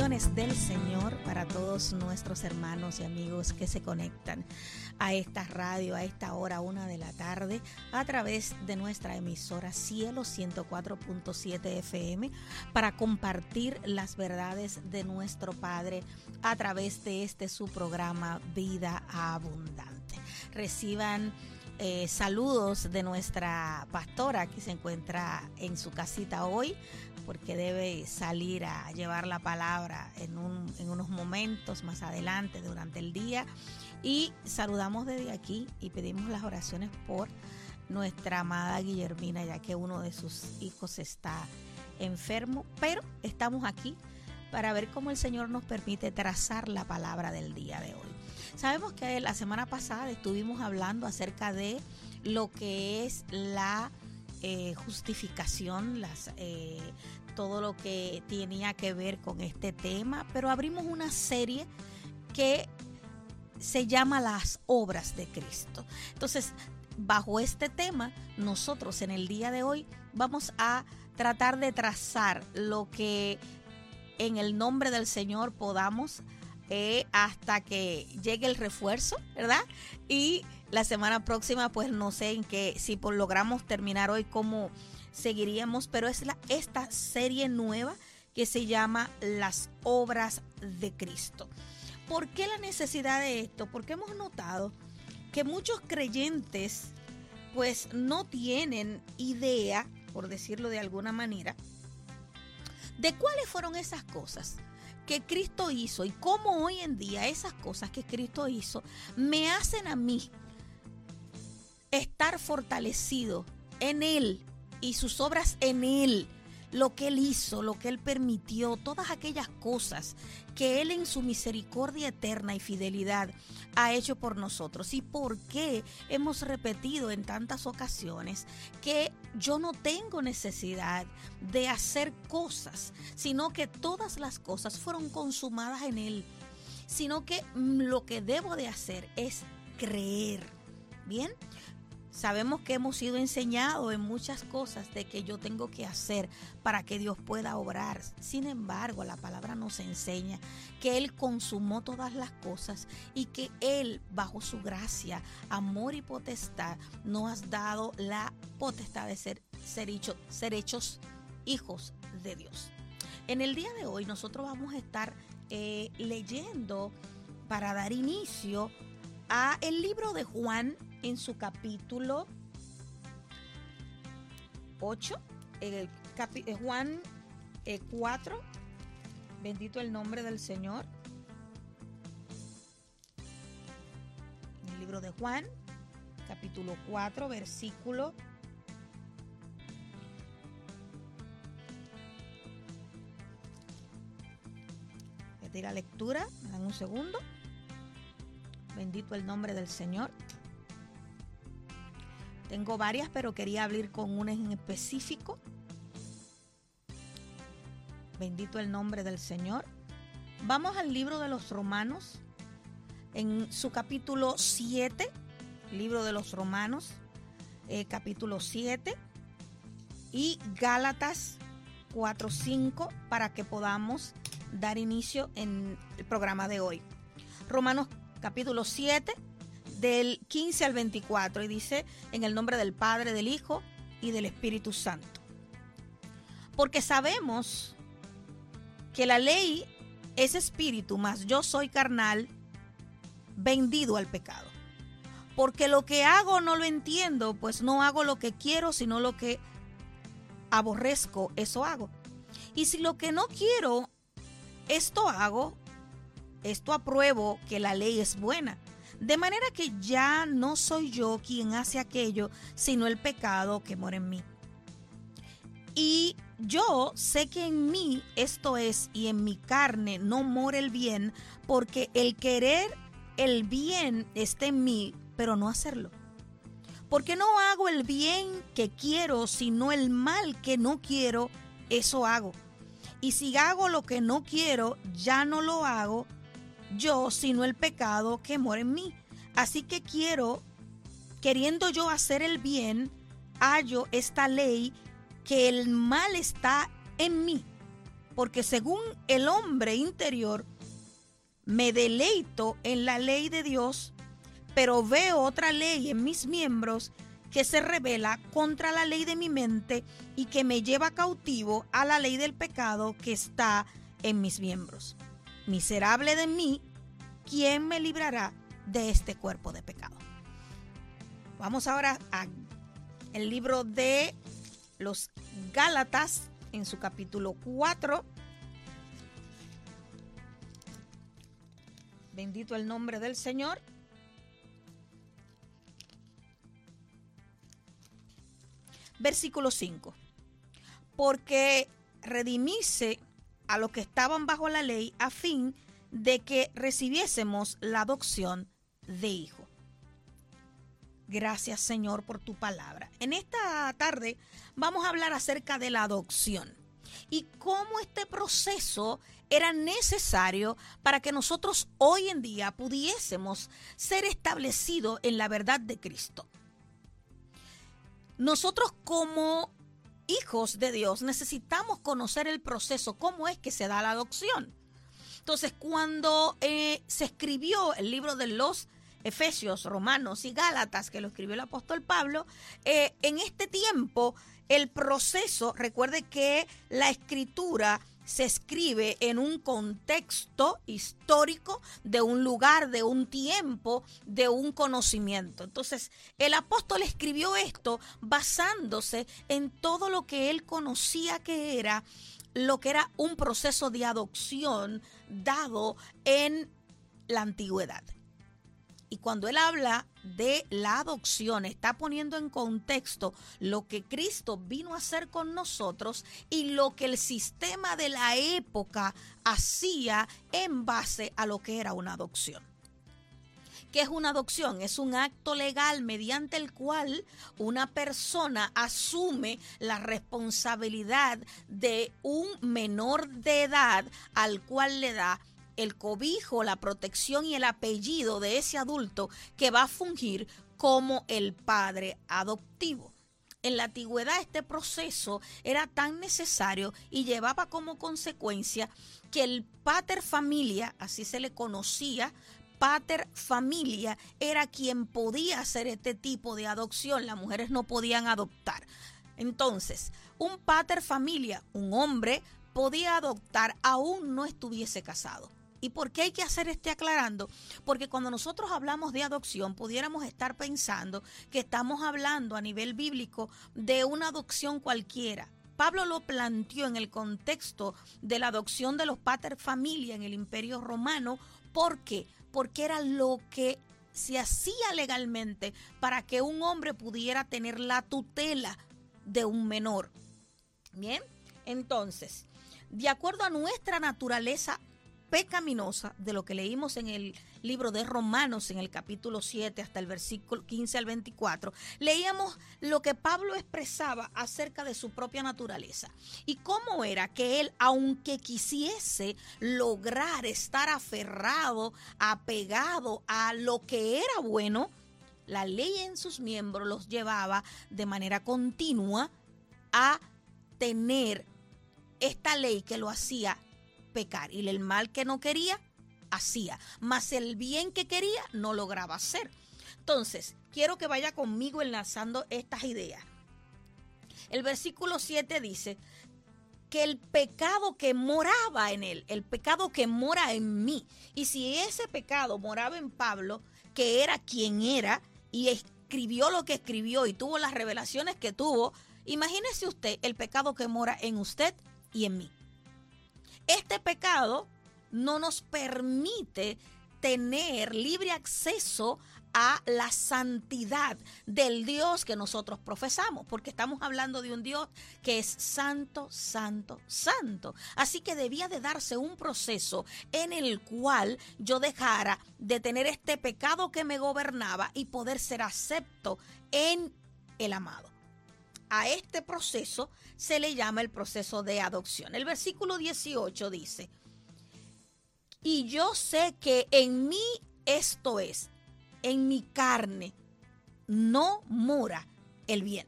Del Señor para todos nuestros hermanos y amigos que se conectan a esta radio a esta hora, una de la tarde, a través de nuestra emisora Cielo 104.7 FM para compartir las verdades de nuestro Padre a través de este su programa Vida Abundante. Reciban eh, saludos de nuestra pastora que se encuentra en su casita hoy porque debe salir a llevar la palabra en, en unos momentos más adelante durante el día. Y saludamos desde aquí y pedimos las oraciones por nuestra amada Guillermina, ya que uno de sus hijos está enfermo, pero estamos aquí para ver cómo el Señor nos permite trazar la palabra del día de hoy. Sabemos que la semana pasada estuvimos hablando acerca de lo que es la eh, justificación, las, eh, todo lo que tenía que ver con este tema, pero abrimos una serie que se llama Las obras de Cristo. Entonces, bajo este tema, nosotros en el día de hoy vamos a tratar de trazar lo que en el nombre del Señor podamos eh, hasta que llegue el refuerzo, ¿verdad? Y la semana próxima, pues no sé en qué, si logramos terminar hoy, cómo seguiríamos, pero es la, esta serie nueva que se llama Las Obras de Cristo. ¿Por qué la necesidad de esto? Porque hemos notado que muchos creyentes pues no tienen idea, por decirlo de alguna manera, de cuáles fueron esas cosas que Cristo hizo y cómo hoy en día esas cosas que Cristo hizo me hacen a mí estar fortalecido en Él y sus obras en Él, lo que Él hizo, lo que Él permitió, todas aquellas cosas que Él en su misericordia eterna y fidelidad ha hecho por nosotros. Y por qué hemos repetido en tantas ocasiones que yo no tengo necesidad de hacer cosas, sino que todas las cosas fueron consumadas en Él, sino que lo que debo de hacer es creer. Bien, Sabemos que hemos sido enseñados en muchas cosas de que yo tengo que hacer para que Dios pueda obrar. Sin embargo, la palabra nos enseña que Él consumó todas las cosas y que Él, bajo su gracia, amor y potestad, nos ha dado la potestad de ser, ser, ser hechos hijos de Dios. En el día de hoy nosotros vamos a estar eh, leyendo para dar inicio a el libro de Juan en su capítulo 8, el eh, Juan 4, eh, bendito el nombre del Señor. El libro de Juan, capítulo 4, versículo Voy la lectura, dan un segundo. Bendito el nombre del Señor. Tengo varias, pero quería abrir con una en específico. Bendito el nombre del Señor. Vamos al libro de los Romanos, en su capítulo 7, libro de los Romanos, eh, capítulo 7, y Gálatas 4.5 para que podamos dar inicio en el programa de hoy. Romanos capítulo 7, del 15 al 24 y dice, en el nombre del Padre, del Hijo y del Espíritu Santo. Porque sabemos que la ley es espíritu, mas yo soy carnal, vendido al pecado. Porque lo que hago no lo entiendo, pues no hago lo que quiero, sino lo que aborrezco, eso hago. Y si lo que no quiero, esto hago, esto apruebo que la ley es buena. De manera que ya no soy yo quien hace aquello, sino el pecado que mora en mí. Y yo sé que en mí esto es, y en mi carne no mora el bien, porque el querer el bien está en mí, pero no hacerlo. Porque no hago el bien que quiero, sino el mal que no quiero, eso hago. Y si hago lo que no quiero, ya no lo hago, yo, sino el pecado que mora en mí. Así que quiero, queriendo yo hacer el bien, hallo esta ley que el mal está en mí. porque según el hombre interior, me deleito en la ley de Dios, pero veo otra ley en mis miembros que se revela contra la ley de mi mente y que me lleva cautivo a la ley del pecado que está en mis miembros. Miserable de mí, ¿quién me librará de este cuerpo de pecado? Vamos ahora al libro de los Gálatas en su capítulo 4. Bendito el nombre del Señor. Versículo 5. Porque redimice a los que estaban bajo la ley a fin de que recibiésemos la adopción de hijo. Gracias Señor por tu palabra. En esta tarde vamos a hablar acerca de la adopción y cómo este proceso era necesario para que nosotros hoy en día pudiésemos ser establecidos en la verdad de Cristo. Nosotros como hijos de Dios necesitamos conocer el proceso, cómo es que se da la adopción. Entonces, cuando eh, se escribió el libro de los Efesios, Romanos y Gálatas, que lo escribió el apóstol Pablo, eh, en este tiempo el proceso, recuerde que la escritura se escribe en un contexto histórico de un lugar, de un tiempo, de un conocimiento. Entonces, el apóstol escribió esto basándose en todo lo que él conocía que era lo que era un proceso de adopción dado en la antigüedad. Y cuando él habla de la adopción, está poniendo en contexto lo que Cristo vino a hacer con nosotros y lo que el sistema de la época hacía en base a lo que era una adopción. ¿Qué es una adopción? Es un acto legal mediante el cual una persona asume la responsabilidad de un menor de edad al cual le da el cobijo, la protección y el apellido de ese adulto que va a fungir como el padre adoptivo. En la antigüedad este proceso era tan necesario y llevaba como consecuencia que el pater familia, así se le conocía, pater familia era quien podía hacer este tipo de adopción, las mujeres no podían adoptar. Entonces, un pater familia, un hombre, podía adoptar aún no estuviese casado. ¿Y por qué hay que hacer este aclarando? Porque cuando nosotros hablamos de adopción, pudiéramos estar pensando que estamos hablando a nivel bíblico de una adopción cualquiera. Pablo lo planteó en el contexto de la adopción de los pater familia en el Imperio Romano. ¿Por qué? Porque era lo que se hacía legalmente para que un hombre pudiera tener la tutela de un menor. Bien, entonces, de acuerdo a nuestra naturaleza pecaminosa de lo que leímos en el libro de Romanos en el capítulo 7 hasta el versículo 15 al 24, leíamos lo que Pablo expresaba acerca de su propia naturaleza y cómo era que él, aunque quisiese lograr estar aferrado, apegado a lo que era bueno, la ley en sus miembros los llevaba de manera continua a tener esta ley que lo hacía pecar. Y el mal que no quería, hacía. Mas el bien que quería, no lograba hacer. Entonces, quiero que vaya conmigo enlazando estas ideas. El versículo 7 dice que el pecado que moraba en él, el pecado que mora en mí, y si ese pecado moraba en Pablo, que era quien era, y escribió lo que escribió y tuvo las revelaciones que tuvo, imagínese usted el pecado que mora en usted y en mí. Este pecado no nos permite tener libre acceso a la santidad del Dios que nosotros profesamos, porque estamos hablando de un Dios que es santo, santo, santo. Así que debía de darse un proceso en el cual yo dejara de tener este pecado que me gobernaba y poder ser acepto en el amado. A este proceso se le llama el proceso de adopción. El versículo 18 dice, y yo sé que en mí esto es, en mi carne no mora el bien.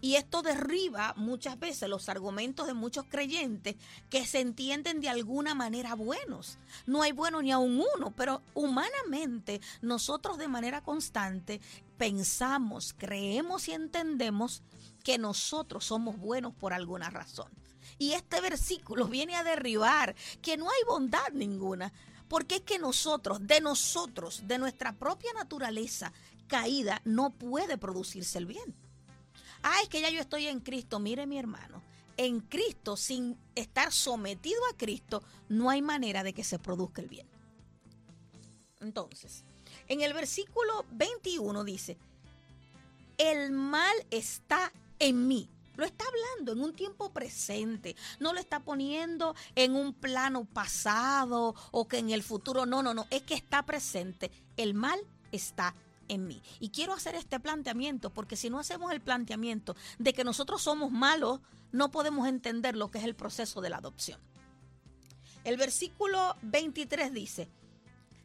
Y esto derriba muchas veces los argumentos de muchos creyentes que se entienden de alguna manera buenos. No hay bueno ni a un uno, pero humanamente nosotros de manera constante pensamos, creemos y entendemos que nosotros somos buenos por alguna razón. Y este versículo viene a derribar que no hay bondad ninguna, porque es que nosotros, de nosotros, de nuestra propia naturaleza caída, no puede producirse el bien. Ah, es que ya yo estoy en Cristo. Mire mi hermano, en Cristo, sin estar sometido a Cristo, no hay manera de que se produzca el bien. Entonces, en el versículo 21 dice, el mal está en mí. Lo está hablando en un tiempo presente, no lo está poniendo en un plano pasado o que en el futuro, no, no, no, es que está presente. El mal está en mí. Y quiero hacer este planteamiento porque si no hacemos el planteamiento de que nosotros somos malos, no podemos entender lo que es el proceso de la adopción. El versículo 23 dice,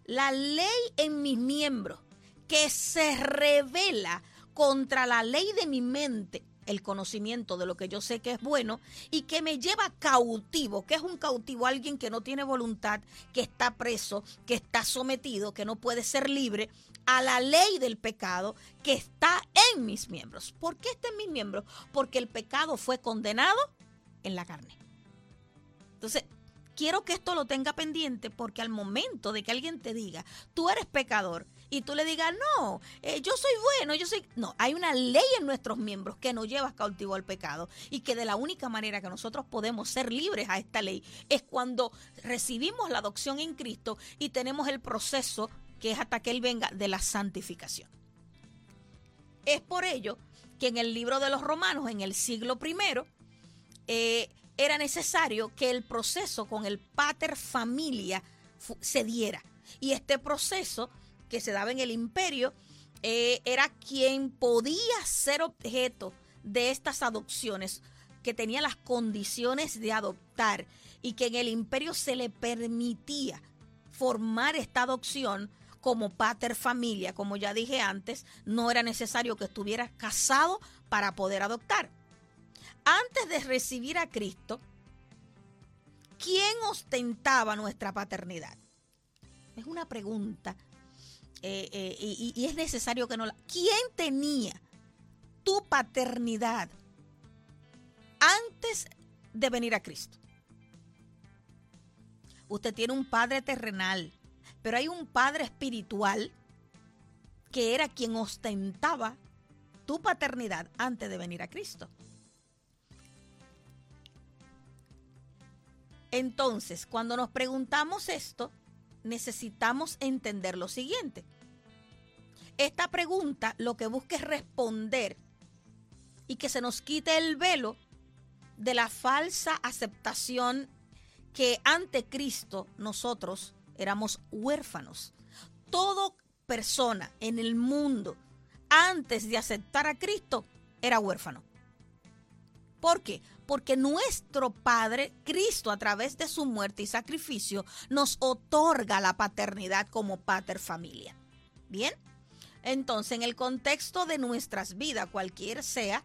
la ley en mis miembros que se revela contra la ley de mi mente, el conocimiento de lo que yo sé que es bueno y que me lleva cautivo. que es un cautivo? Alguien que no tiene voluntad, que está preso, que está sometido, que no puede ser libre a la ley del pecado que está en mis miembros. ¿Por qué está en mis miembros? Porque el pecado fue condenado en la carne. Entonces, quiero que esto lo tenga pendiente porque al momento de que alguien te diga, tú eres pecador, y tú le digas, no, eh, yo soy bueno, yo soy... No, hay una ley en nuestros miembros que nos lleva cautivo al pecado y que de la única manera que nosotros podemos ser libres a esta ley es cuando recibimos la adopción en Cristo y tenemos el proceso que es hasta que Él venga de la santificación. Es por ello que en el libro de los romanos, en el siglo primero, eh, era necesario que el proceso con el pater familia se diera. Y este proceso que se daba en el imperio eh, era quien podía ser objeto de estas adopciones, que tenía las condiciones de adoptar y que en el imperio se le permitía formar esta adopción como pater familia, como ya dije antes, no era necesario que estuviera casado para poder adoptar. Antes de recibir a Cristo, ¿quién ostentaba nuestra paternidad? Es una pregunta eh, eh, y, es necesario que no la... ¿Quién tenía tu paternidad antes de venir a Cristo? Usted tiene un padre terrenal pero hay un padre espiritual que era quien ostentaba tu paternidad antes de venir a Cristo. Entonces, cuando nos preguntamos esto, necesitamos entender lo siguiente. Esta pregunta lo que busca es responder y que se nos quite el velo de la falsa aceptación que ante Cristo nosotros éramos huérfanos. Toda persona en el mundo antes de aceptar a Cristo era huérfano. ¿Por qué? Porque nuestro Padre, Cristo, a través de su muerte y sacrificio, nos otorga la paternidad como pater familia. ¿Bien? Entonces, en el contexto de nuestras vidas, cualquier sea,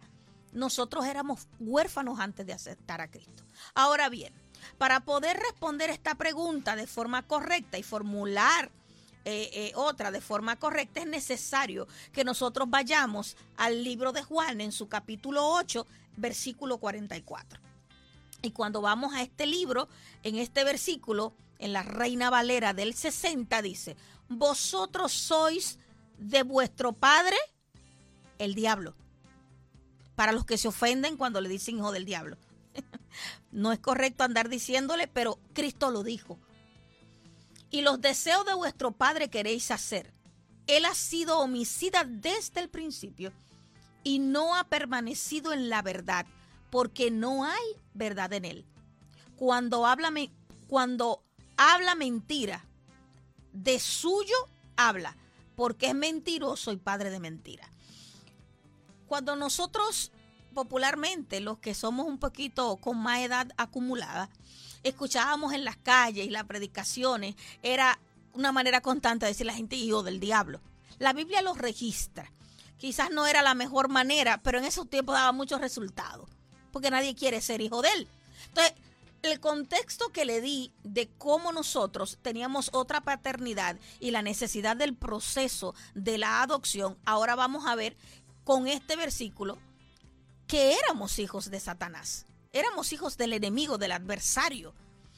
nosotros éramos huérfanos antes de aceptar a Cristo. Ahora bien, para poder responder esta pregunta de forma correcta y formular eh, eh, otra de forma correcta, es necesario que nosotros vayamos al libro de Juan en su capítulo 8, versículo 44. Y cuando vamos a este libro, en este versículo, en la Reina Valera del 60, dice, vosotros sois de vuestro padre el diablo. Para los que se ofenden cuando le dicen hijo del diablo. No es correcto andar diciéndole, pero Cristo lo dijo. Y los deseos de vuestro Padre queréis hacer. Él ha sido homicida desde el principio y no ha permanecido en la verdad, porque no hay verdad en él. Cuando habla, cuando habla mentira, de suyo habla, porque es mentiroso y padre de mentira. Cuando nosotros popularmente, los que somos un poquito con más edad acumulada, escuchábamos en las calles y las predicaciones, era una manera constante de decir la gente hijo del diablo. La Biblia lo registra. Quizás no era la mejor manera, pero en esos tiempos daba muchos resultados, porque nadie quiere ser hijo de él. Entonces, el contexto que le di de cómo nosotros teníamos otra paternidad y la necesidad del proceso de la adopción, ahora vamos a ver con este versículo que éramos hijos de Satanás, éramos hijos del enemigo, del adversario,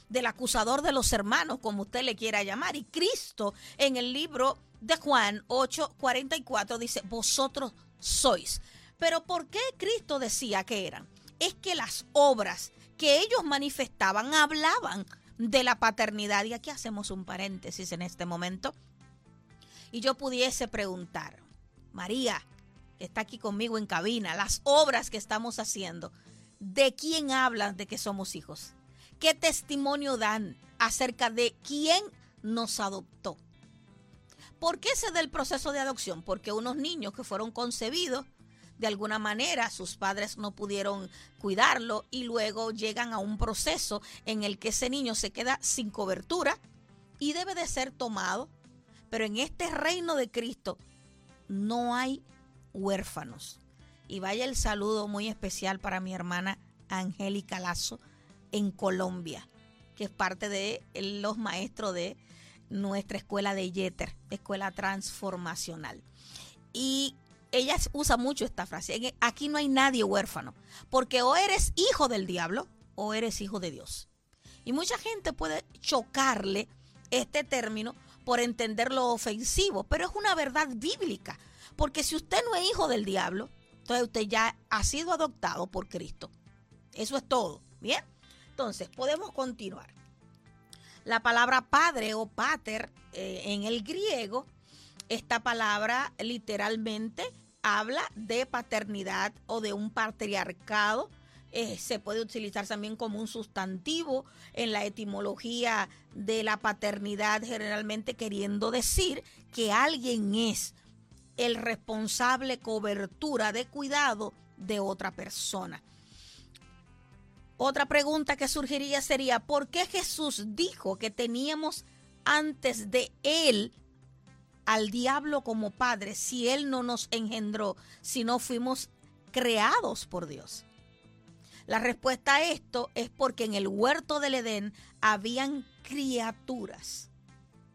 del acusador de los hermanos, como usted le quiera llamar. Y Cristo en el libro de Juan 8:44 dice, vosotros sois. Pero ¿por qué Cristo decía que eran? Es que las obras que ellos manifestaban hablaban de la paternidad. Y aquí hacemos un paréntesis en este momento. Y yo pudiese preguntar, María, que está aquí conmigo en cabina, las obras que estamos haciendo, ¿de quién hablan de que somos hijos? ¿Qué testimonio dan acerca de quién nos adoptó? ¿Por qué se da el proceso de adopción? Porque unos niños que fueron concebidos de alguna manera sus padres no pudieron cuidarlo y luego llegan a un proceso en el que ese niño se queda sin cobertura y debe de ser tomado. Pero en este reino de Cristo no hay huérfanos. Y vaya el saludo muy especial para mi hermana Angélica Lazo en Colombia, que es parte de los maestros de nuestra escuela de Yeter, escuela transformacional. Y ella usa mucho esta frase. Aquí no hay nadie huérfano, porque o eres hijo del diablo o eres hijo de Dios. Y mucha gente puede chocarle este término por entenderlo ofensivo, pero es una verdad bíblica, porque si usted no es hijo del diablo, entonces usted ya ha sido adoptado por Cristo. Eso es todo, ¿bien? Entonces, podemos continuar. La palabra padre o pater eh, en el griego esta palabra literalmente habla de paternidad o de un patriarcado. Eh, se puede utilizar también como un sustantivo en la etimología de la paternidad, generalmente queriendo decir que alguien es el responsable cobertura de cuidado de otra persona. Otra pregunta que surgiría sería, ¿por qué Jesús dijo que teníamos antes de él al diablo como padre si él no nos engendró, si no fuimos creados por Dios? La respuesta a esto es porque en el huerto del Edén habían criaturas,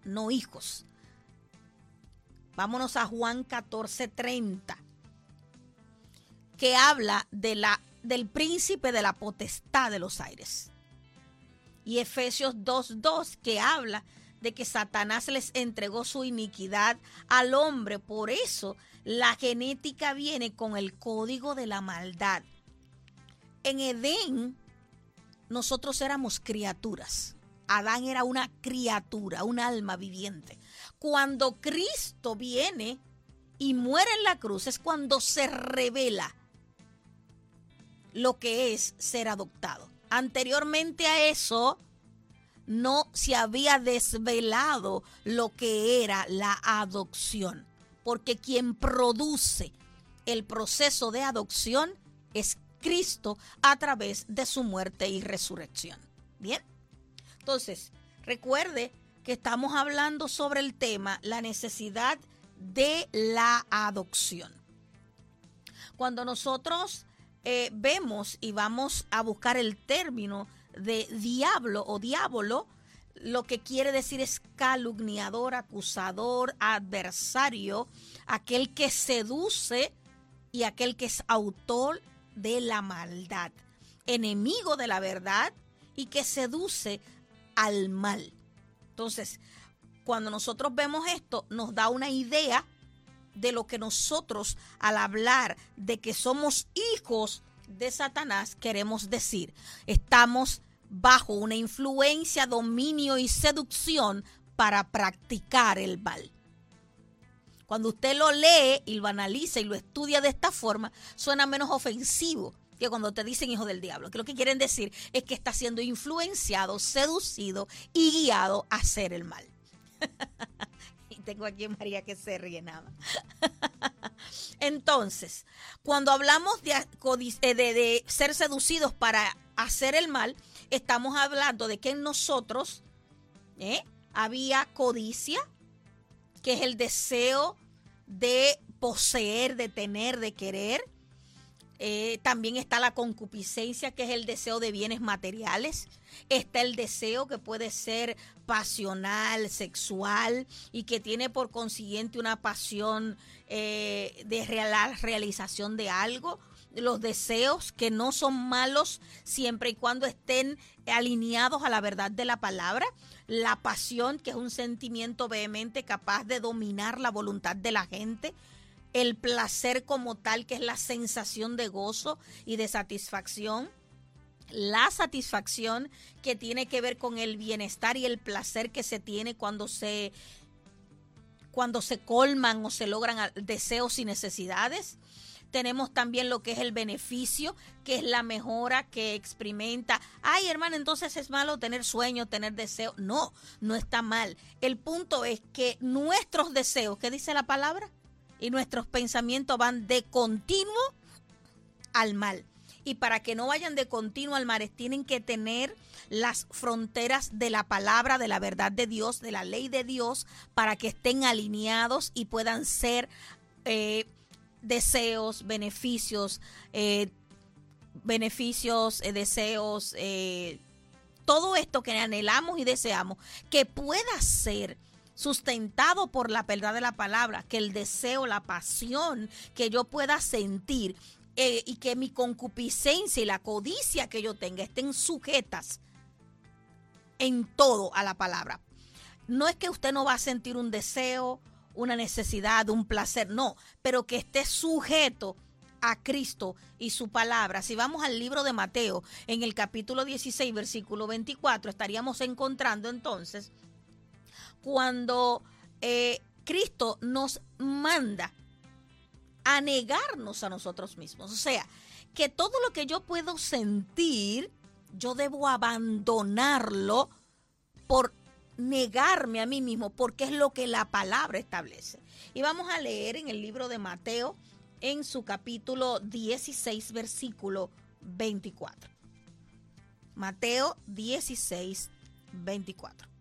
no hijos. Vámonos a Juan 14:30, que habla de la, del príncipe de la potestad de los aires. Y Efesios 2:2, que habla de que Satanás les entregó su iniquidad al hombre. Por eso la genética viene con el código de la maldad. En Edén nosotros éramos criaturas. Adán era una criatura, un alma viviente. Cuando Cristo viene y muere en la cruz es cuando se revela lo que es ser adoptado. Anteriormente a eso, no se había desvelado lo que era la adopción, porque quien produce el proceso de adopción es Cristo a través de su muerte y resurrección. Bien, entonces recuerde que estamos hablando sobre el tema la necesidad de la adopción. Cuando nosotros eh, vemos y vamos a buscar el término de diablo o diablo, lo que quiere decir es calumniador, acusador, adversario, aquel que seduce y aquel que es autor de la maldad, enemigo de la verdad y que seduce al mal. Entonces, cuando nosotros vemos esto, nos da una idea de lo que nosotros al hablar de que somos hijos de Satanás queremos decir. Estamos bajo una influencia, dominio y seducción para practicar el mal. Cuando usted lo lee y lo analiza y lo estudia de esta forma, suena menos ofensivo que cuando te dicen hijo del diablo. Que lo que quieren decir es que está siendo influenciado, seducido y guiado a hacer el mal. tengo aquí María que se ríe nada. Entonces, cuando hablamos eh, de, de, ser seducidos para hacer el mal, estamos hablando de que en nosotros ¿eh? había codicia, que es el deseo de poseer, de tener, de querer. Eh, también está la concupiscencia, que es el deseo de bienes materiales. Está el deseo que puede ser pasional, sexual y que tiene por consiguiente una pasión eh, de realización de algo. Los deseos que no son malos siempre y cuando estén alineados a la verdad de la palabra. La pasión, que es un sentimiento vehemente capaz de dominar la voluntad de la gente el placer como tal, que es la sensación de gozo y de satisfacción, la satisfacción que tiene que ver con el bienestar y el placer que se tiene cuando se cuando se colman o se logran deseos y necesidades. Tenemos también lo que es el beneficio, que es la mejora que experimenta. Ay, hermano, entonces es malo tener sueño, tener deseo. No, no está mal. El punto es que nuestros deseos, ¿qué dice la palabra? Y nuestros pensamientos van de continuo al mal. Y para que no vayan de continuo al mal, tienen que tener las fronteras de la palabra, de la verdad de Dios, de la ley de Dios, para que estén alineados y puedan ser eh, deseos, beneficios, eh, beneficios, eh, deseos, todo esto que anhelamos y deseamos, que pueda ser sustentado por la verdad de la palabra, que el deseo, la pasión que yo pueda sentir eh, y que mi concupiscencia y la codicia que yo tenga estén sujetas en todo a la palabra. No es que usted no va a sentir un deseo, una necesidad, un placer, no, pero que esté sujeto a Cristo y su palabra. Si vamos al libro de Mateo, en el capítulo 16, versículo 24, estaríamos encontrando entonces cuando eh, Cristo nos manda a negarnos a nosotros mismos. O sea, que todo lo que yo puedo sentir, yo debo abandonarlo por negarme a mí mismo, porque es lo que la palabra establece. Y vamos a leer en el libro de Mateo, en su capítulo 16, versículo 24. Mateo 16, 24.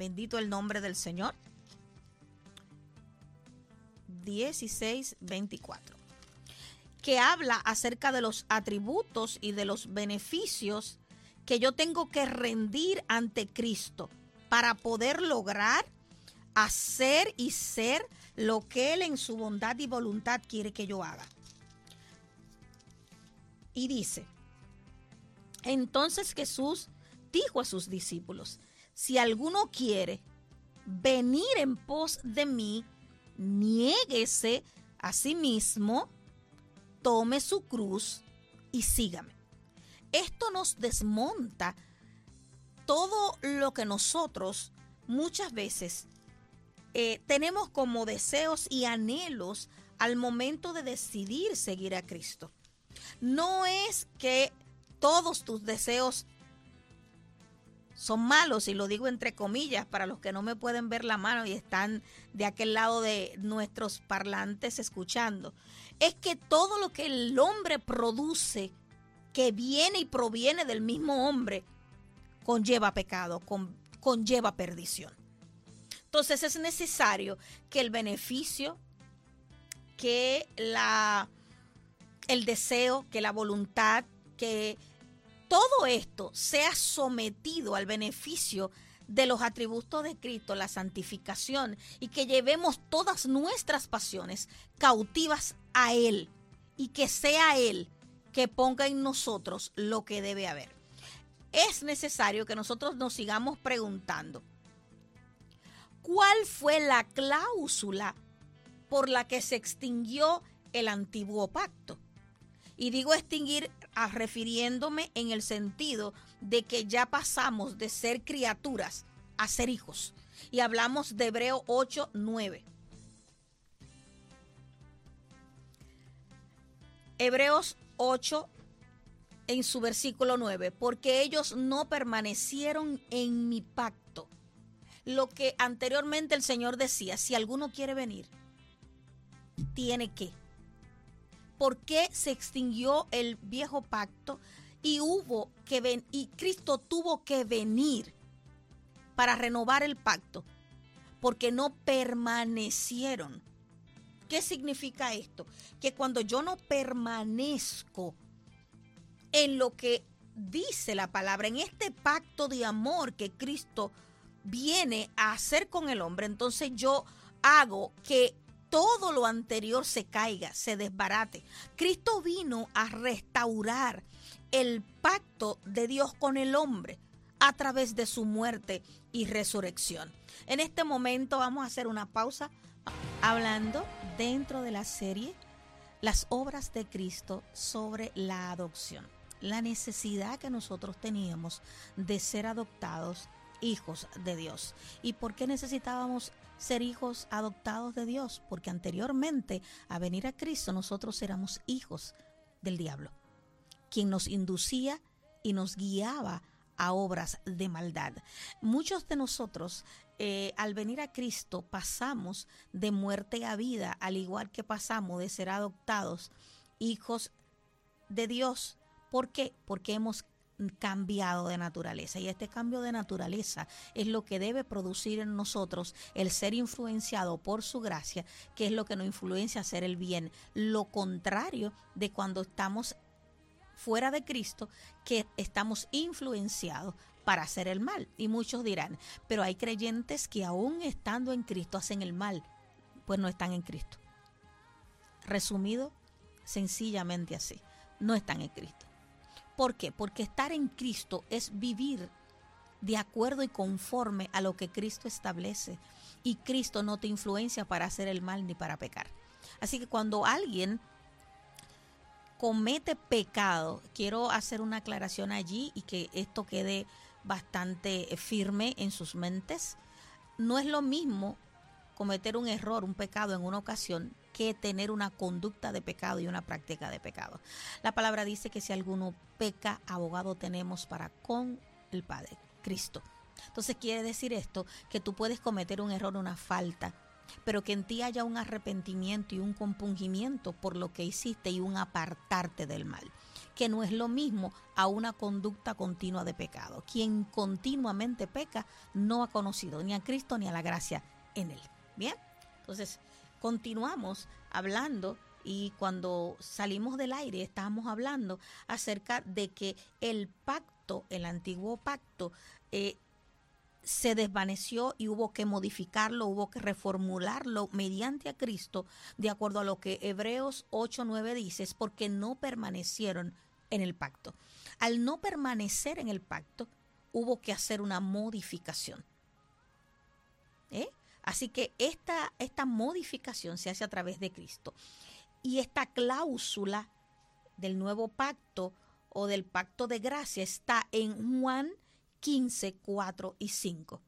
Bendito el nombre del Señor. 16, 24. Que habla acerca de los atributos y de los beneficios que yo tengo que rendir ante Cristo para poder lograr hacer y ser lo que Él en su bondad y voluntad quiere que yo haga. Y dice, entonces Jesús dijo a sus discípulos, si alguno quiere venir en pos de mí, niéguese a sí mismo, tome su cruz y sígame. Esto nos desmonta todo lo que nosotros muchas veces eh, tenemos como deseos y anhelos al momento de decidir seguir a Cristo. No es que todos tus deseos son malos, y lo digo entre comillas, para los que no me pueden ver la mano y están de aquel lado de nuestros parlantes escuchando, es que todo lo que el hombre produce, que viene y proviene del mismo hombre, conlleva pecado, conlleva perdición. Entonces es necesario que el beneficio, que la, el deseo, que la voluntad, que todo esto sea sometido al beneficio de los atributos de Cristo, la santificación, y que llevemos todas nuestras pasiones cautivas a Él, y que sea Él que ponga en nosotros lo que debe haber. Es necesario que nosotros nos sigamos preguntando, ¿cuál fue la cláusula por la que se extinguió el antiguo pacto? Y digo extinguir refiriéndome en el sentido de que ya pasamos de ser criaturas a ser hijos. Y hablamos de Hebreo 8, 9. Hebreos 8 en su versículo 9, porque ellos no permanecieron en mi pacto. Lo que anteriormente el Señor decía, si alguno quiere venir, tiene que por qué se extinguió el viejo pacto y hubo que ven y Cristo tuvo que venir para renovar el pacto. porque no permanecieron. ¿Qué significa esto? Que cuando yo no permanezco en lo que dice la palabra, en este pacto de amor que Cristo viene a hacer con el hombre, entonces yo hago que todo lo anterior se caiga, se desbarate. Cristo vino a restaurar el pacto de Dios con el hombre a través de su muerte y resurrección. En este momento vamos a hacer una pausa hablando dentro de la serie Las obras de Cristo sobre la adopción. La necesidad que nosotros teníamos de ser adoptados hijos de Dios. ¿Y por qué necesitábamos ser hijos adoptados de Dios? Porque anteriormente a venir a Cristo nosotros éramos hijos del diablo, quien nos inducía y nos guiaba a obras de maldad. Muchos de nosotros eh, al venir a Cristo pasamos de muerte a vida, al igual que pasamos de ser adoptados hijos de Dios. ¿Por qué? Porque hemos cambiado de naturaleza y este cambio de naturaleza es lo que debe producir en nosotros el ser influenciado por su gracia, que es lo que nos influencia a hacer el bien, lo contrario de cuando estamos fuera de Cristo, que estamos influenciados para hacer el mal. Y muchos dirán, pero hay creyentes que aún estando en Cristo hacen el mal, pues no están en Cristo. Resumido, sencillamente así, no están en Cristo. ¿Por qué? Porque estar en Cristo es vivir de acuerdo y conforme a lo que Cristo establece. Y Cristo no te influencia para hacer el mal ni para pecar. Así que cuando alguien comete pecado, quiero hacer una aclaración allí y que esto quede bastante firme en sus mentes. No es lo mismo cometer un error, un pecado en una ocasión, que tener una conducta de pecado y una práctica de pecado. La palabra dice que si alguno peca, abogado tenemos para con el Padre, Cristo. Entonces quiere decir esto, que tú puedes cometer un error, una falta, pero que en ti haya un arrepentimiento y un compungimiento por lo que hiciste y un apartarte del mal que no es lo mismo a una conducta continua de pecado. Quien continuamente peca no ha conocido ni a Cristo ni a la gracia en él. Bien, entonces continuamos hablando y cuando salimos del aire estábamos hablando acerca de que el pacto, el antiguo pacto, eh, se desvaneció y hubo que modificarlo, hubo que reformularlo mediante a Cristo, de acuerdo a lo que Hebreos 8:9 dice, es porque no permanecieron en el pacto. Al no permanecer en el pacto, hubo que hacer una modificación. ¿Eh? Así que esta, esta modificación se hace a través de Cristo. Y esta cláusula del nuevo pacto o del pacto de gracia está en Juan 15, 4 y 5.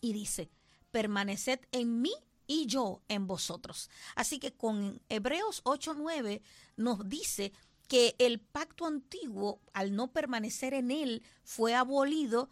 Y dice, permaneced en mí y yo en vosotros. Así que con Hebreos 8, 9 nos dice que el pacto antiguo, al no permanecer en él, fue abolido,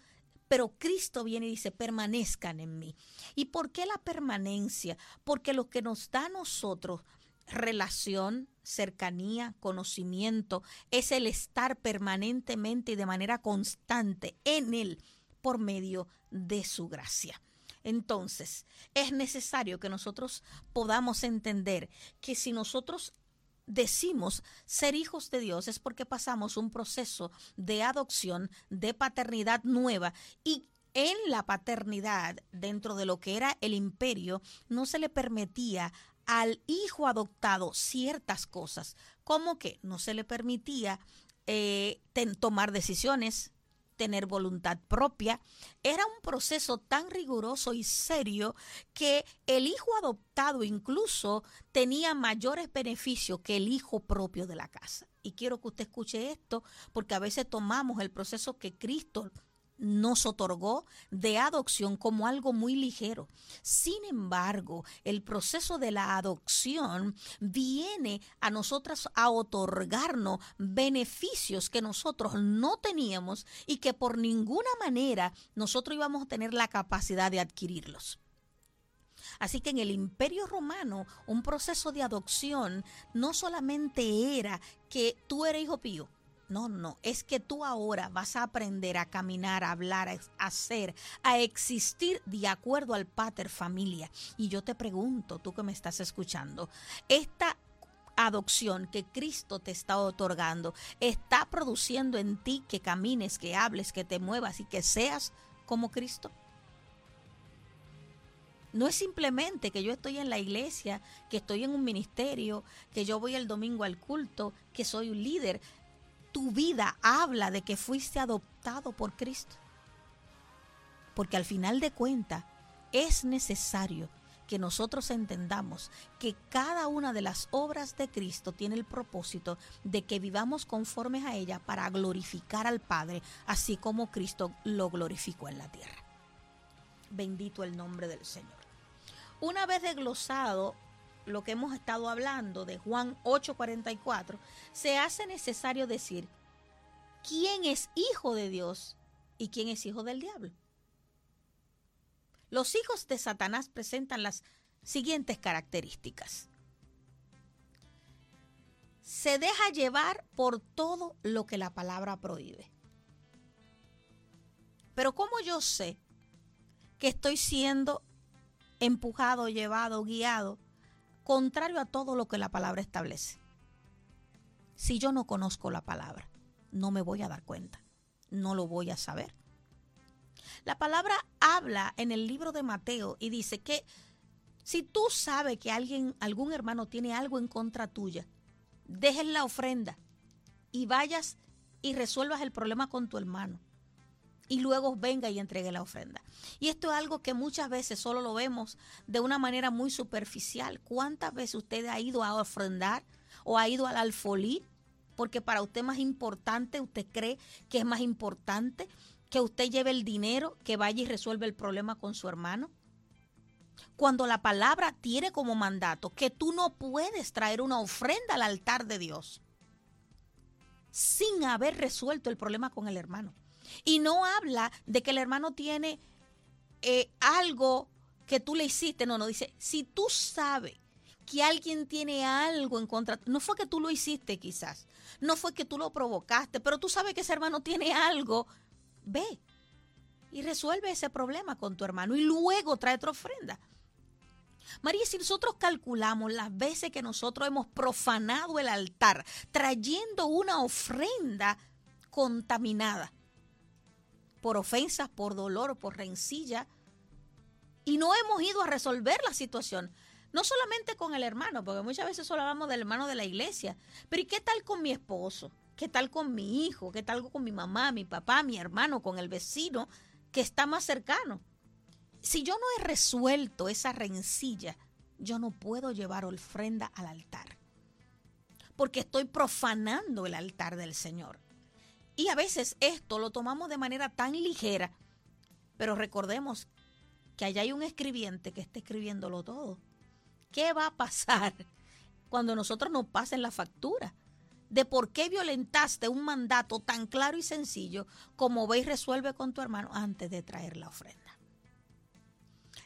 pero Cristo viene y dice, permanezcan en mí. ¿Y por qué la permanencia? Porque lo que nos da a nosotros relación, cercanía, conocimiento, es el estar permanentemente y de manera constante en Él por medio de su gracia. Entonces, es necesario que nosotros podamos entender que si nosotros decimos ser hijos de Dios es porque pasamos un proceso de adopción, de paternidad nueva y en la paternidad, dentro de lo que era el imperio, no se le permitía al hijo adoptado ciertas cosas, como que no se le permitía eh, tomar decisiones, tener voluntad propia. Era un proceso tan riguroso y serio que el hijo adoptado incluso tenía mayores beneficios que el hijo propio de la casa. Y quiero que usted escuche esto porque a veces tomamos el proceso que Cristo nos otorgó de adopción como algo muy ligero. Sin embargo, el proceso de la adopción viene a nosotras a otorgarnos beneficios que nosotros no teníamos y que por ninguna manera nosotros íbamos a tener la capacidad de adquirirlos. Así que en el imperio romano un proceso de adopción no solamente era que tú eres hijo pío, No, no, es que tú ahora vas a aprender a caminar, a hablar, a hacer, a existir de acuerdo al pater familia. Y yo te pregunto, tú que me estás escuchando, esta adopción que Cristo te está otorgando está produciendo en ti que camines, que hables, que te muevas y que seas como Cristo? No es simplemente que yo estoy en la iglesia, que estoy en un ministerio, que yo voy el domingo al culto, que soy un líder tu vida habla de que fuiste adoptado por Cristo. Porque al final de cuentas es necesario que nosotros entendamos que cada una de las obras de Cristo tiene el propósito de que vivamos conformes a ella para glorificar al Padre, así como Cristo lo glorificó en la tierra. Bendito el nombre del Señor. Una vez desglosado lo que hemos estado hablando de Juan 8:44, se hace necesario decir quién es hijo de Dios y quién es hijo del diablo. Los hijos de Satanás presentan las siguientes características. Se deja llevar por todo lo que la palabra prohíbe. Pero ¿cómo yo sé que estoy siendo empujado, llevado, guiado contrario a todo lo que la palabra establece. Si yo no conozco la palabra, no me voy a dar cuenta, no lo voy a saber. La palabra habla en el libro de Mateo y dice que si tú sabes que alguien, algún hermano tiene algo en contra tuya, dejes la ofrenda y vayas y resuelvas el problema con tu hermano y luego venga y entregue la ofrenda. Y esto es algo que muchas veces solo lo vemos de una manera muy superficial. ¿Cuántas veces usted ha ido a ofrendar o ha ido al alfolí? Porque para usted más importante, usted cree que es más importante que usted lleve el dinero, que vaya y resuelva el problema con su hermano. Cuando la palabra tiene como mandato que tú no puedes traer una ofrenda al altar de Dios sin haber resuelto el problema con el hermano. Y no habla de que el hermano tiene eh, algo que tú le hiciste. No, no, dice, si tú sabes que alguien tiene algo en contra, no fue que tú lo hiciste quizás, no fue que tú lo provocaste, pero tú sabes que ese hermano tiene algo, ve y resuelve ese problema con tu hermano y luego trae otra ofrenda. María, si nosotros calculamos las veces que nosotros hemos profanado el altar trayendo una ofrenda contaminada, por ofensas, por dolor, por rencilla. Y no hemos ido a resolver la situación. No solamente con el hermano, porque muchas veces solo hablamos del hermano de la iglesia. Pero ¿y qué tal con mi esposo? ¿Qué tal con mi hijo? ¿Qué tal con mi mamá, mi papá, mi hermano, con el vecino que está más cercano? Si yo no he resuelto esa rencilla, yo no puedo llevar ofrenda al altar. Porque estoy profanando el altar del Señor. Y a veces esto lo tomamos de manera tan ligera, pero recordemos que allá hay un escribiente que está escribiéndolo todo. ¿Qué va a pasar cuando nosotros nos pasen la factura? de por qué violentaste un mandato tan claro y sencillo como veis resuelve con tu hermano antes de traer la ofrenda.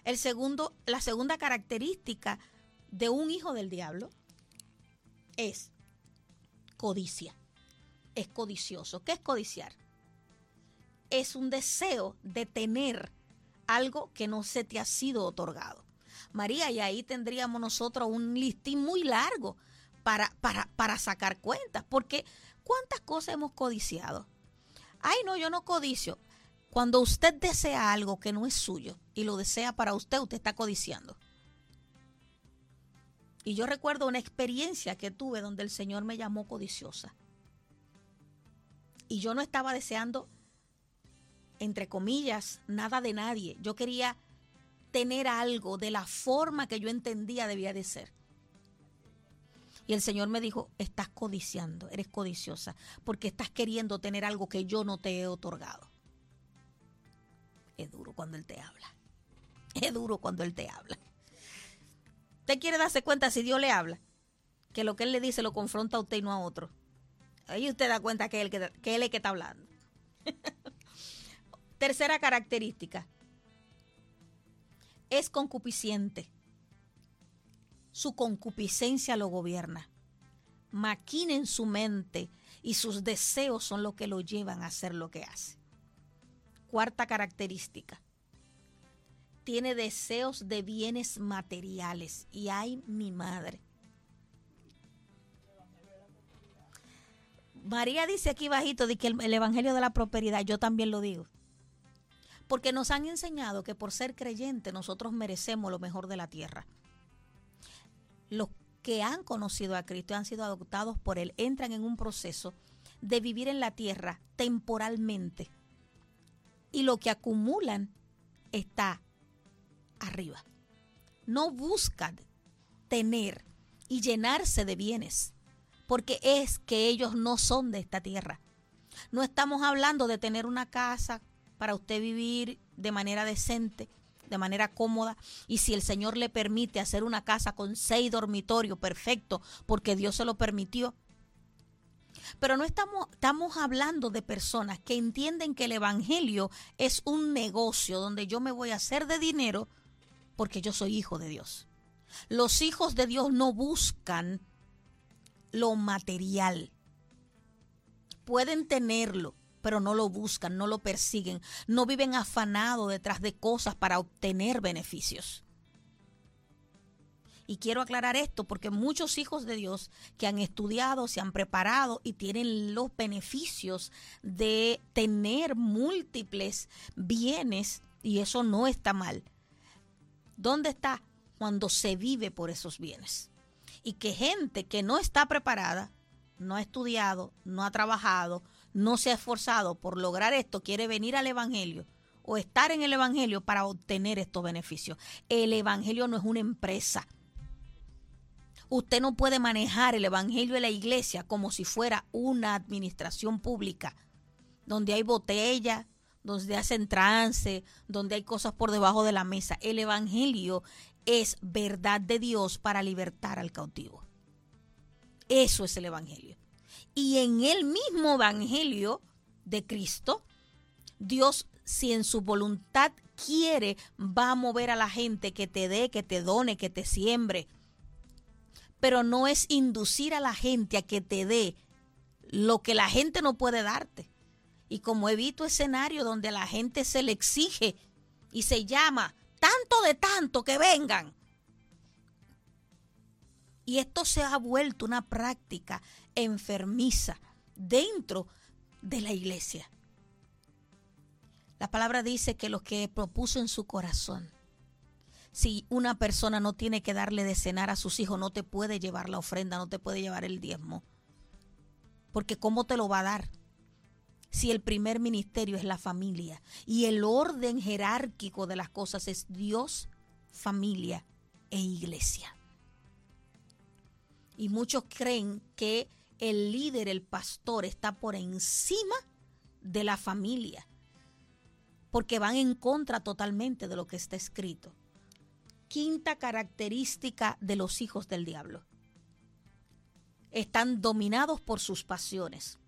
El segundo, la segunda característica de un hijo del diablo es codicia es codicioso. ¿Qué es codiciar? Es un deseo de tener algo que no se te ha sido otorgado. María, y ahí tendríamos nosotros un listín muy largo para, para, para sacar cuentas, porque ¿cuántas cosas hemos codiciado? Ay, no, yo no codicio. Cuando usted desea algo que no es suyo y lo desea para usted, usted está codiciando. Y yo recuerdo una experiencia que tuve donde el Señor me llamó codiciosa y yo no estaba deseando, entre comillas, nada de nadie. Yo quería tener algo de la forma que yo entendía debía de ser. Y el Señor me dijo, estás codiciando, eres codiciosa, porque estás queriendo tener algo que yo no te he otorgado. Es duro cuando Él te habla. Es duro cuando Él te habla. Usted quiere darse cuenta si Dios le habla, que lo que Él le dice lo confronta a usted y no a otro. Ahí usted da cuenta que, él, que, es el que está hablando. Tercera característica. Es concupisciente. Su concupiscencia lo gobierna. Maquina en su mente y sus deseos son lo que lo llevan a hacer lo que hace. Cuarta característica. Tiene deseos de bienes materiales. Y ay, mi madre. María dice aquí bajito de que el, el, Evangelio de la Prosperidad, yo también lo digo. Porque nos han enseñado que por ser creyente nosotros merecemos lo mejor de la tierra. Los que han conocido a Cristo y han sido adoptados por Él entran en un proceso de vivir en la tierra temporalmente. Y lo que acumulan está arriba. No buscan tener y llenarse de bienes, porque es que ellos no son de esta tierra. No estamos hablando de tener una casa para usted vivir de manera decente, de manera cómoda y si el Señor le permite hacer una casa con seis dormitorios, perfecto, porque Dios se lo permitió. Pero no estamos, estamos hablando de personas que entienden que el Evangelio es un negocio donde yo me voy a hacer de dinero porque yo soy hijo de Dios. Los hijos de Dios no buscan lo material. Pueden tenerlo, pero no lo buscan, no lo persiguen, no viven afanados detrás de cosas para obtener beneficios. Y quiero aclarar esto porque muchos hijos de Dios que han estudiado, se han preparado y tienen los beneficios de tener múltiples bienes, y eso no está mal. ¿Dónde está? Cuando se vive por esos bienes. Y que gente que no está preparada, no ha estudiado, no ha trabajado, no se ha esforzado por lograr esto, quiere venir al Evangelio o estar en el Evangelio para obtener estos beneficios. El Evangelio no es una empresa. Usted no puede manejar el Evangelio de la iglesia como si fuera una administración pública, donde hay botella, donde hacen trance, donde hay cosas por debajo de la mesa. El Evangelio es verdad de Dios para libertar al cautivo. Eso es el Evangelio. Y en el mismo Evangelio de Cristo, Dios, si en su voluntad quiere, va a mover a la gente que te dé, que te done, que te siembre. Pero no es inducir a la gente a que te dé lo que la gente no puede darte. Y como he visto escenarios donde la gente se le exige y se llama tanto de tanto que vengan. Y esto se ha vuelto una práctica enfermiza dentro de la iglesia. La palabra dice que lo que propuso en su corazón, si una persona no tiene que darle de cenar a sus hijos, no te puede llevar la ofrenda, no te puede llevar el diezmo. Porque ¿cómo te lo va a dar? Si el primer ministerio es la familia y el orden jerárquico de las cosas es Dios, familia e iglesia. Y muchos creen que el líder, el pastor, está por encima de la familia, porque van en contra totalmente de lo que está escrito. Quinta característica de los hijos del diablo. Están dominados por sus pasiones.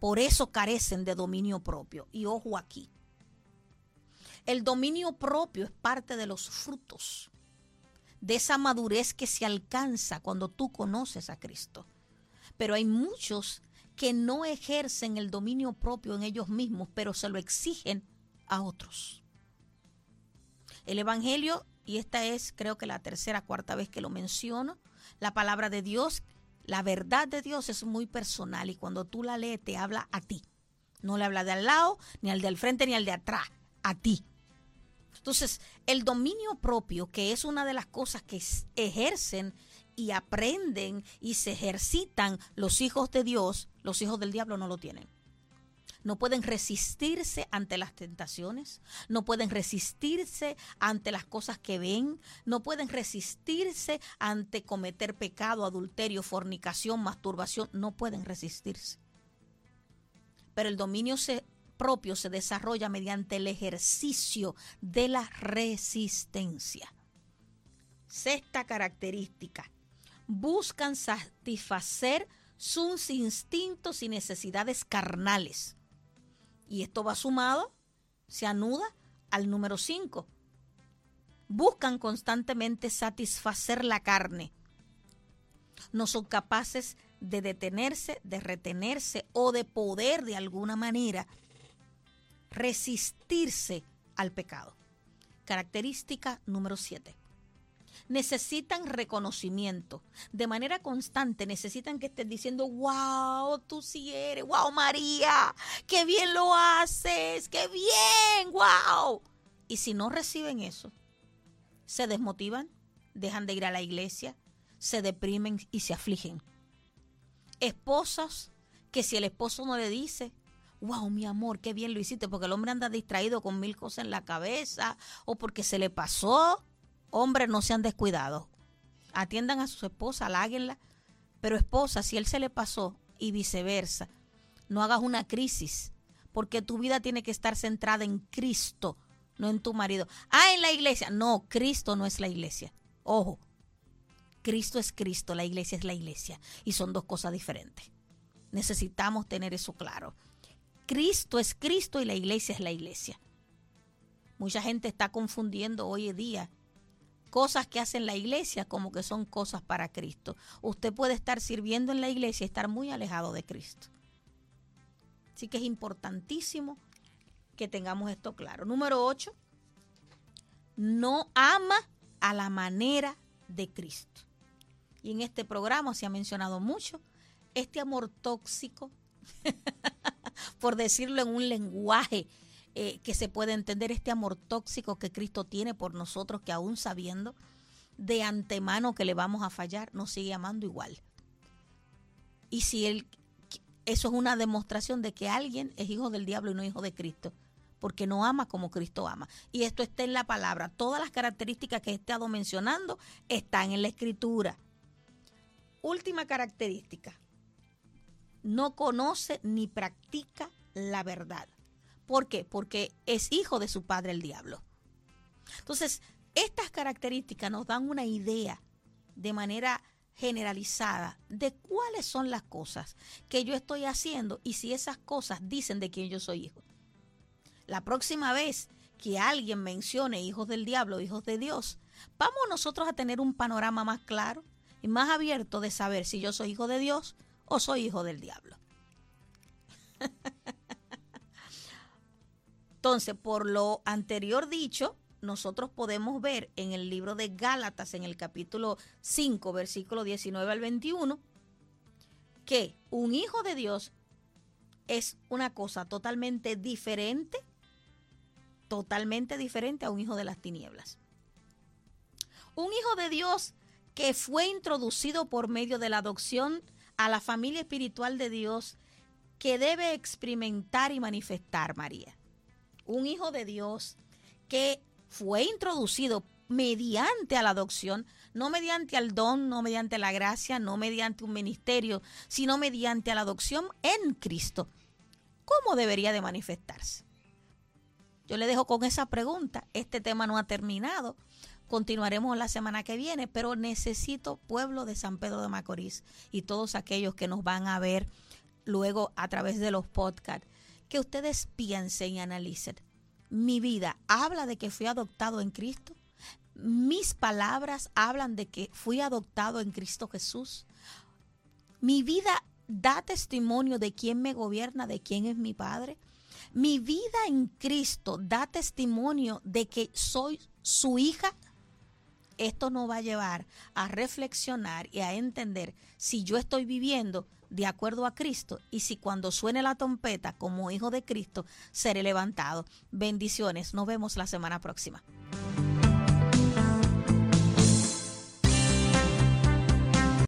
Por eso carecen de dominio propio. Y ojo aquí. El dominio propio es parte de los frutos de esa madurez que se alcanza cuando tú conoces a Cristo. Pero hay muchos que no ejercen el dominio propio en ellos mismos, pero se lo exigen a otros. El Evangelio, y esta es creo que la tercera, cuarta vez que lo menciono, la palabra de Dios, la verdad de Dios es muy personal y cuando tú la lees te habla a ti. No le habla de al lado, ni al del frente, ni al de atrás, a ti. Entonces, el dominio propio, que es una de las cosas que ejercen y aprenden y se ejercitan los hijos de Dios, los hijos del diablo no lo tienen. No pueden resistirse ante las tentaciones, no pueden resistirse ante las cosas que ven, no pueden resistirse ante cometer pecado, adulterio, fornicación, masturbación, no pueden resistirse. Pero el dominio propio se desarrolla mediante el ejercicio de la resistencia. Sexta característica, buscan satisfacer sus instintos y necesidades carnales. Y esto va sumado, se anuda al número 5. Buscan constantemente satisfacer la carne. No son capaces de detenerse, de retenerse o de poder de alguna manera resistirse al pecado. Característica número 7. Necesitan reconocimiento. De manera constante necesitan que estén diciendo, wow, tú sí eres, wow, María, qué bien lo haces, qué bien, wow. Y si no reciben eso, se desmotivan, dejan de ir a la iglesia, se deprimen y se afligen. Esposas que si el esposo no le dice, wow, mi amor, qué bien lo hiciste, porque el hombre anda distraído con mil cosas en la cabeza o porque se le pasó. Hombres no se han descuidado. Atiendan a su esposa, haláguenla. Pero esposa, si él se le pasó y viceversa, no hagas una crisis, porque tu vida tiene que estar centrada en Cristo, no en tu marido. Ah, en la iglesia. No, Cristo no es la iglesia. Ojo, Cristo es Cristo, la iglesia es la iglesia. Y son dos cosas diferentes. Necesitamos tener eso claro. Cristo es Cristo y la iglesia es la iglesia. Mucha gente está confundiendo hoy en día cosas que hacen la iglesia como que son cosas para Cristo. Usted puede estar sirviendo en la iglesia y estar muy alejado de Cristo. Así que es importantísimo que tengamos esto claro. Número 8, no ama a la manera de Cristo. Y en este programa se ha mencionado mucho este amor tóxico por decirlo en un lenguaje eh, que se puede entender, este amor tóxico que Cristo tiene por nosotros, que aún sabiendo de antemano que le vamos a fallar, nos sigue amando igual. Y si él, eso es una demostración de que alguien es hijo del diablo y no hijo de Cristo, porque no ama como Cristo ama. Y esto está en la palabra. Todas las características que he estado mencionando están en la escritura. Última característica, no conoce ni practica la verdad. ¿Por qué? Porque es hijo de su padre el diablo. Entonces, estas características nos dan una idea de manera generalizada de cuáles son las cosas que yo estoy haciendo y si esas cosas dicen de quién yo soy hijo. La próxima vez que alguien mencione hijos del diablo, hijos de Dios, vamos nosotros a tener un panorama más claro y más abierto de saber si yo soy hijo de Dios o soy hijo del diablo. Entonces, por lo anterior dicho, nosotros podemos ver en el libro de Gálatas, en el capítulo 5, versículo 19 al 21, que un hijo de Dios es una cosa totalmente diferente, totalmente diferente a un hijo de las tinieblas. Un hijo de Dios que fue introducido por medio de la adopción a la familia espiritual de Dios que debe experimentar y manifestar María. Un hijo de Dios que fue introducido mediante a la adopción, no mediante al don, no mediante la gracia, no mediante un ministerio, sino mediante a la adopción en Cristo. ¿Cómo debería de manifestarse? Yo le dejo con esa pregunta. Este tema no ha terminado. Continuaremos la semana que viene, pero necesito pueblo de San Pedro de Macorís y todos aquellos que nos van a ver luego a través de los podcasts, que ustedes piensen y analicen. Mi vida habla de que fui adoptado en Cristo. Mis palabras hablan de que fui adoptado en Cristo Jesús. Mi vida da testimonio de quién me gobierna, de quién es mi Padre. Mi vida en Cristo da testimonio de que soy su hija esto nos va a llevar a reflexionar y a entender si yo estoy viviendo de acuerdo a Cristo y si cuando suene la trompeta como hijo de Cristo seré levantado. Bendiciones, nos vemos la semana próxima.